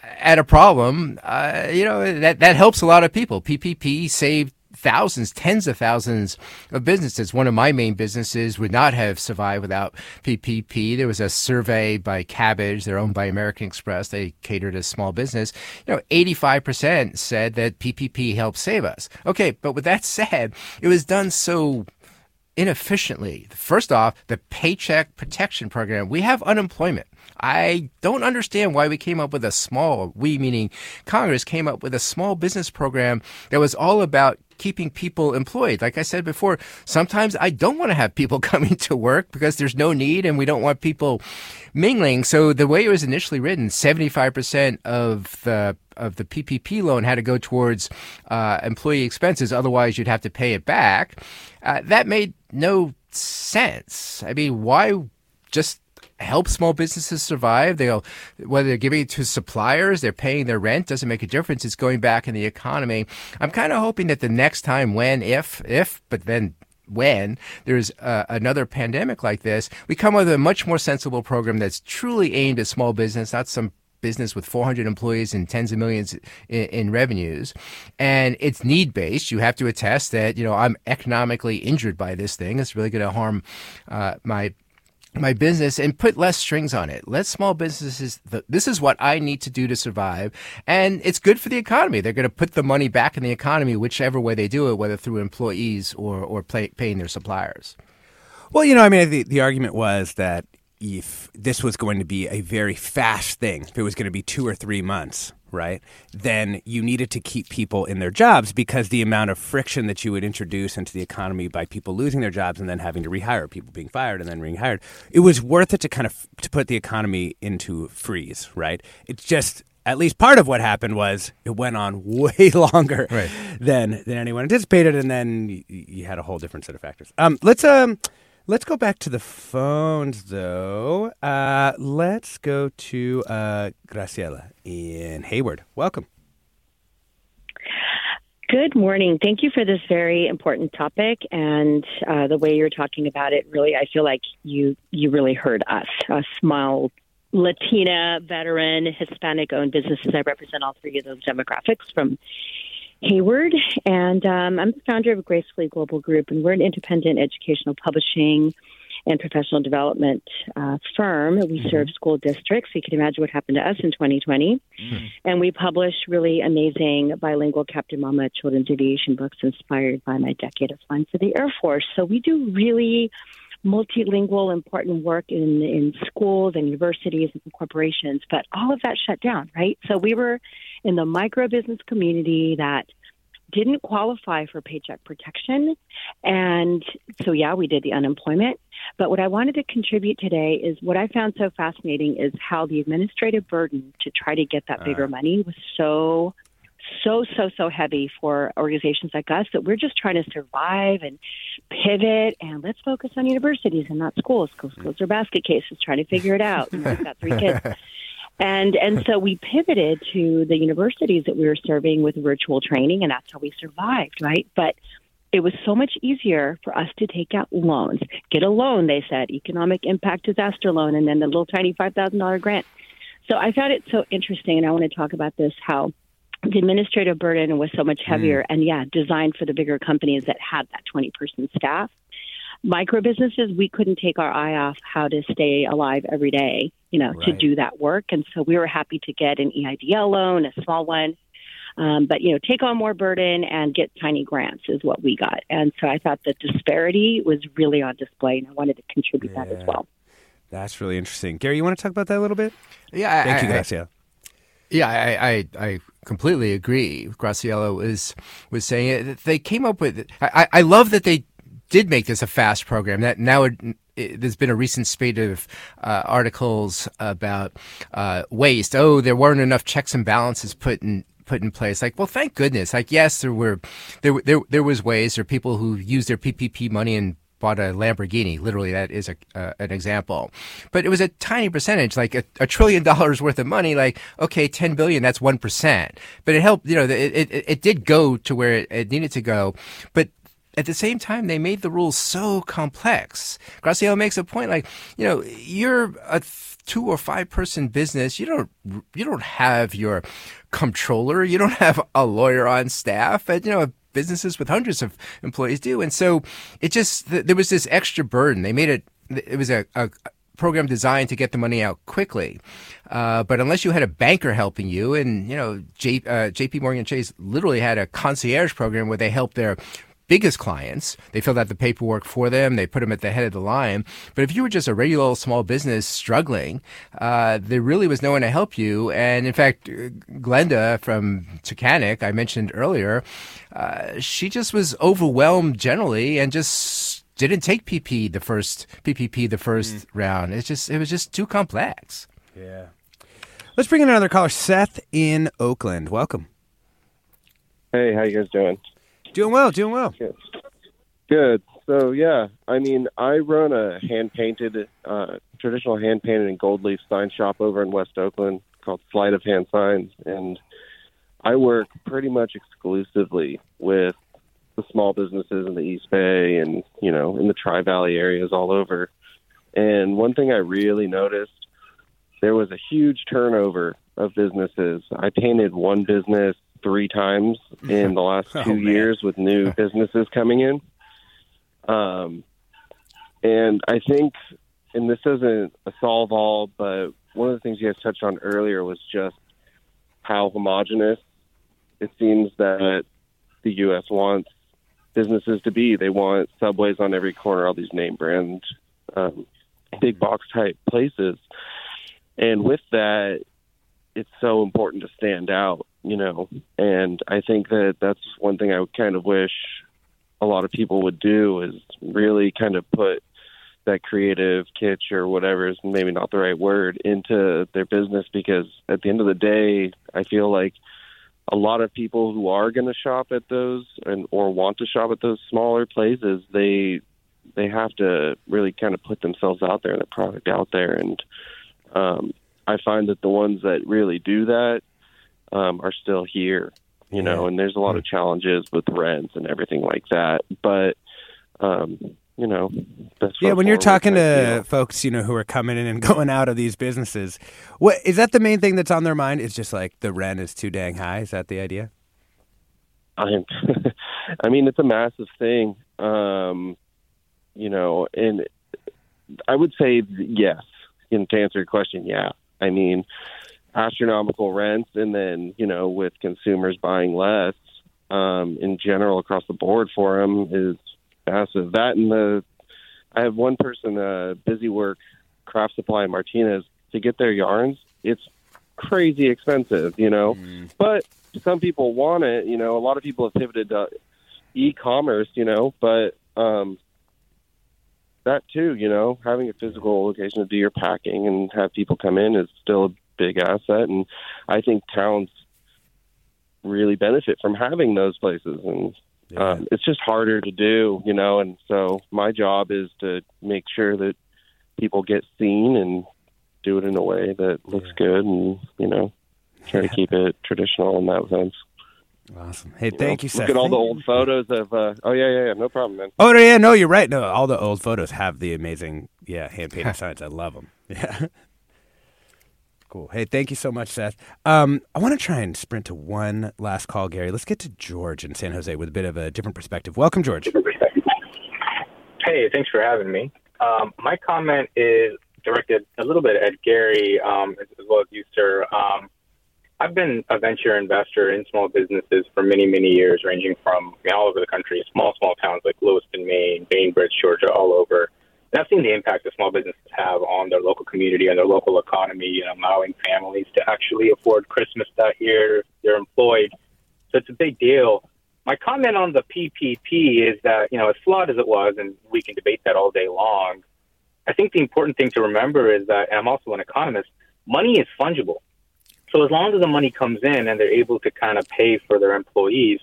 at a problem, uh, you know, that, that helps a lot of people. PPP saved thousands, tens of thousands of businesses. One of my main businesses would not have survived without PPP. There was a survey by Kabbage. they're owned by American Express. They cater to small business. You know, 85% said that PPP helped save us. Okay, but with that said, it was done so inefficiently. First off, the Paycheck Protection Program, we have unemployment. I don't understand why we came up with a small, we meaning Congress came up with a small business program that was all about keeping people employed. Like I said before, sometimes I don't want to have people *laughs* coming to work because there's no need and we don't want people mingling. So the way it was initially written, 75% of the of the PPP loan had to go towards uh, employee expenses. Otherwise, you'd have to pay it back. Uh, that made no sense. I mean, why just help small businesses survive. They'll whether they're giving it to suppliers, they're paying their rent, doesn't make a difference. It's going back in the economy. I'm kind of hoping that the next time, when, if, if, but then when there's uh, another pandemic like this, we come up with a much more sensible program that's truly aimed at small business, not some business with 400 employees and tens of millions in, in revenues and it's need based you have to attest that you know i'm economically injured by this thing it's really going to harm uh, my my business and put less strings on it. Let small businesses, this is what I need to do to survive. And it's good for the economy. They're going to put the money back in the economy, whichever way they do it, whether through employees or, or pay, paying their suppliers. Well, you know, I mean, the, the argument was that if this was going to be a very fast thing, if it was going to be two or three months, right, then you needed to keep people in their jobs because the amount of friction that you would introduce into the economy by people losing their jobs and then having to rehire, people being fired and then rehired, it was worth it to kind of to put the economy into freeze, right? It's just at least part of what happened was it went on *laughs* way longer right. than than anyone anticipated, and then you, you had a whole different set of factors. Um, let's um Let's go back to the phones, though. Uh, let's go to uh, Graciela in Hayward. Welcome. Good morning. Thank you for this very important topic and uh, the way you're talking about it. Really, I feel like you you really heard us. A small Latina, veteran, Hispanic-owned businesses. I represent all three of those demographics from Hayward, and um, I'm the founder of Gracefully Global Group, and we're an independent educational publishing and professional development uh, firm. We mm-hmm. serve school districts. You can imagine what happened to us in 2020. Mm-hmm. And we publish really amazing bilingual Captain Mama children's aviation books inspired by my decade of flying for the Air Force. So we do really multilingual, important work in, in schools and universities and corporations, but all of that shut down, right? So we were in the micro business community that didn't qualify for paycheck protection. And so, yeah, we did the unemployment. But what I wanted to contribute today is what I found so fascinating is how the administrative burden to try to get that bigger uh, money was so so so so heavy for organizations like us that we're just trying to survive and pivot and let's focus on universities and not schools because schools are basket cases trying to figure it out. And we've got three kids. *laughs* And and so we pivoted to the universities that we were serving with virtual training, and that's how we survived, right? But it was so much easier for us to take out loans, get a loan. They said economic impact disaster loan, and then the little tiny five thousand dollar grant. So I found it so interesting, and I want to talk about this how the administrative burden was so much heavier, mm. and yeah, designed for the bigger companies that had that twenty person staff micro businesses, we couldn't take our eye off how to stay alive every day, you know, right. to do that work. And so we were happy to get an EIDL loan, a small one. Um, but you know, take on more burden and get tiny grants is what we got. And so I thought the disparity was really on display, and I wanted to contribute yeah. that as well. That's really interesting, Gary. You want to talk about that a little bit? Yeah, thank I, you, Graciela. Yeah, I, I, I completely agree. Graciela was was saying it. They came up with. I, I love that they did make this a fast program. That now it, it, there's been a recent spate of uh, articles about uh, waste. Oh, there weren't enough checks and balances put in put in place. Like, well, thank goodness. Like, yes, there were there there there was ways. There are people who used their PPP money and bought a Lamborghini. Literally, that is a, uh, an example. But it was a tiny percentage, like a, a, trillion *laughs* dollars worth of money. Like, okay, 10 billion, that's 1%. But it helped, you know, it, it, it did go to where it, it needed to go. But at the same time, they made the rules so complex. Graciela makes a point like, you know, you're a two or five person business. You don't, you don't have your comptroller. You don't have a lawyer on staff. And, you know, businesses with hundreds of employees do. And so it just, there was this extra burden. They made it, it was a, a program designed to get the money out quickly. Uh, but unless you had a banker helping you, and you know, J, uh, J.P. Morgan Chase literally had a concierge program where they helped their biggest clients. They filled out the paperwork for them. They put them at the head of the line. But if you were just a regular small business struggling, uh, there really was no one to help you. And in fact, Glenda from Tunkhannock, I mentioned earlier, uh, she just was overwhelmed generally and just didn't take PP the first PPP the first mm. round. It's just it was just too complex. Yeah. Let's bring in another caller, Seth in Oakland. Welcome. Hey, how you guys doing? Doing well, doing well. Good. Good. So yeah, I mean, I run a hand painted, uh, traditional hand painted and gold leaf sign shop over in West Oakland called Sleight of Hand Signs, and I work pretty much exclusively with the small businesses in the East Bay and you know in the Tri Valley areas all over. And one thing I really noticed, there was a huge turnover of businesses. I painted one business three times in the last *laughs* oh, two oh, years with new *laughs* businesses coming in. Um, and I think, and this isn't a solve all, but one of the things you guys touched on earlier was just how homogenous it seems that the U.S. wants businesses to be. They want subways on every corner, all these name brand, um, big box type places. And with that, it's so important to stand out you know. And I think that that's one thing I would kind of wish a lot of people would do is really kind of put that creative kitsch or whatever is maybe not the right word into their business because at the end of the day, I feel like a lot of people who are going to shop at those and or want to shop at those smaller places, they they have to really kind of put themselves out there and the product out there and um I find that the ones that really do that um, are still here, you know, yeah. and there's a lot of challenges with rents and everything like that. But, um, you know, yeah. When you're talking to folks, you know, who are coming in and *laughs* going out of these businesses, what is that the main thing that's on their mind? It's just like the rent is too dang high. Is that the idea? I, *laughs* I mean, it's a massive thing. Um, you know, and I would say yes. And to answer your question, yeah. I mean, astronomical rents, and then you know with consumers buying less um, in general across the board for them is massive. That and the I have one person, uh, busy work, craft supply Martinez to get their yarns. It's crazy expensive, you know, mm. but some people want it. You know, a lot of people have pivoted to e-commerce, you know, but um, that too, you know, having a physical location to do your packing and have people come in is still a big asset. And I think towns really benefit from having those places and Yeah. um, it's just harder to do you know and so my job is to make sure that people get seen and do it in a way that looks good and you know try to keep it traditional in that sense Awesome. Hey, know? thank you, Seth. look at all the old photos of uh oh yeah yeah yeah no problem man Oh no, yeah, no, you're right. No, all the old photos have the amazing, yeah, hand painted *laughs* signs. I love them. *laughs* Yeah. Cool. Hey, thank you so much, Seth. Um, I want to try and sprint to one last call, Gary. Let's get to George in San Jose with a bit of a different perspective. Welcome, George. Hey, thanks for having me. Um, my comment is directed a little bit at Gary um, as, as well as you, sir. Um, I've been a venture investor in small businesses for many, many years, ranging from I mean, all over the country, small, small towns like Lewiston, Maine, Bainbridge, Georgia, all over. And I've seen the impact that small businesses have on their local community and their local economy, and allowing families to actually afford Christmas that year. They're employed, so it's a big deal. My comment on the PPP is that, you know, as flawed as it was, and we can debate that all day long, I think the important thing to remember is that, and I'm also an economist, money is fungible. So as long as the money comes in and they're able to kind of pay for their employees,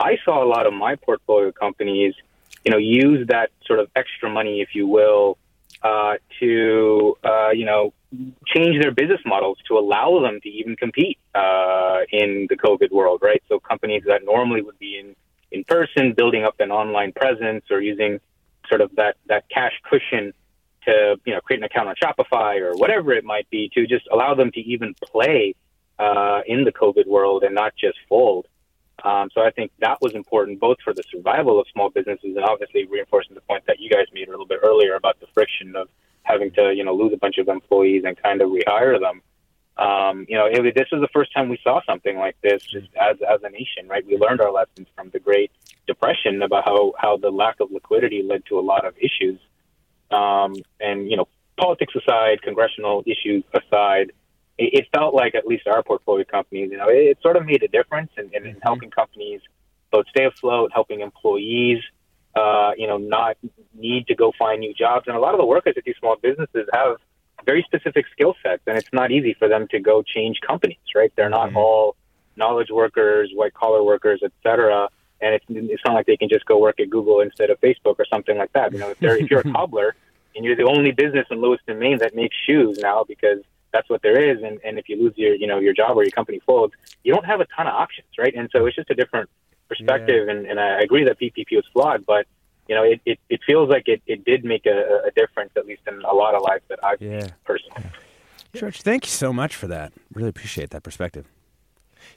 I saw a lot of my portfolio companies, you know, use that sort of extra money, if you will, uh, to, uh, you know, change their business models to allow them to even compete uh, in the COVID world, right? So companies that normally would be in, in person, building up an online presence or using sort of that, that cash cushion to, you know, create an account on Shopify or whatever it might be to just allow them to even play uh, in the COVID world and not just fold. Um, so I think that was important both for the survival of small businesses and obviously reinforcing the point that you guys made a little bit earlier about the friction of having to, you know, lose a bunch of employees and kind of rehire them. Um, you know, it, this was the first time we saw something like this just as, as a nation, right? We learned our lessons from the Great Depression about how, how the lack of liquidity led to a lot of issues. Um, and, you know, politics aside, congressional issues aside, it, it felt like at least our portfolio companies, you know, it, it sort of made a difference in, in, in helping companies both stay afloat, helping employees, uh, you know, not need to go find new jobs. And a lot of the workers at these small businesses have very specific skill sets, and it's not easy for them to go change companies, right? They're not all knowledge workers, white collar workers, et cetera. And it's, it's not like they can just go work at Google instead of Facebook or something like that. You know, if, they're, if you're a *laughs* cobbler and you're the only business in Lewiston, Maine that makes shoes now because that's what there is, and, and if you lose your you know your job or your company folds, you don't have a ton of options, right? And so it's just a different perspective. And, and I agree that PPP was flawed, but you know it, it, it feels like it, it did make a, a difference, at least in a lot of lives that I've Yeah. personally. George, thank you so much for that. Really appreciate that perspective.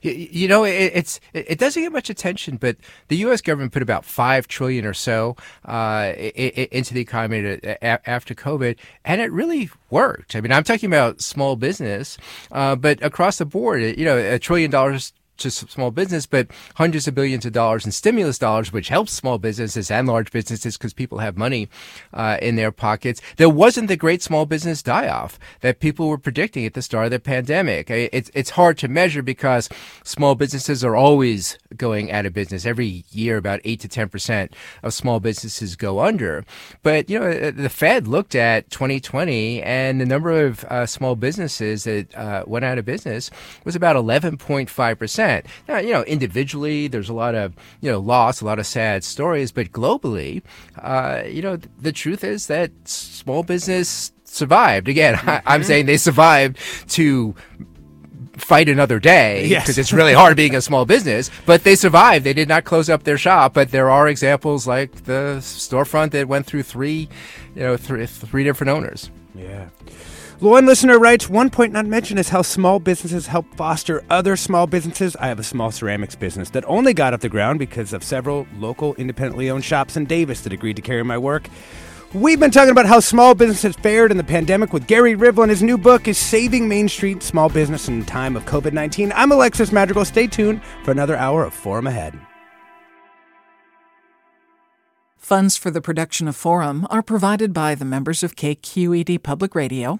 You, know, it, it's it doesn't get much attention, but the U.S. government put about five trillion or so uh, into the economy to, after COVID, and it really worked. I mean, I'm talking about small business, uh, but across the board, you know, a trillion dollars to small business, but hundreds of billions of dollars in stimulus dollars, which helps small businesses and large businesses because people have money uh, in their pockets. There wasn't the great small business die off that people were predicting at the start of the pandemic. It's it's hard to measure because small businesses are always going out of business. Every year, about eight to ten percent of small businesses go under. But you know, uh, the Fed looked at 2020, and the number of uh, small businesses that uh, went out of business was about 11.5 Now, you know, individually, there's a lot of you know loss, a lot of sad stories, but globally, uh, you know, th- the truth is that small business survived. Again, I, I'm saying they survived to fight another day Yes. because it's really hard being a small business. But they survived. They did not close up their shop. But there are examples like the storefront that went through three, you know, three different owners. Yeah. One listener writes, one point not mentioned is how small businesses help foster other small businesses. I have a small ceramics business that only got off the ground because of several local independently owned shops in Davis that agreed to carry my work. We've been talking about how small businesses fared in the pandemic with Gary Rivlin. His new book is Saving Main Street Small Business in Time of COVID 19. I'm Alexis Madrigal. Stay tuned for another hour of Forum Ahead. Funds for the production of Forum are provided by the members of KQED Public Radio,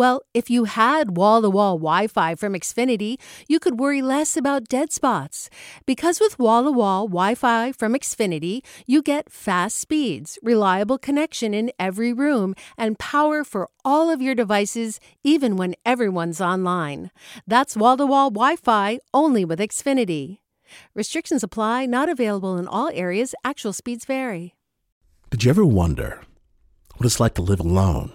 Well, if you had wall to wall Wi Fi from Xfinity, you could worry less about dead spots. Because with wall to wall Wi Fi from Xfinity, you get fast speeds, reliable connection in every room, and power for all of your devices, even when everyone's online. That's wall to wall Wi Fi only with Xfinity. Restrictions apply, not available in all areas, actual speeds vary. Did you ever wonder what it's like to live alone,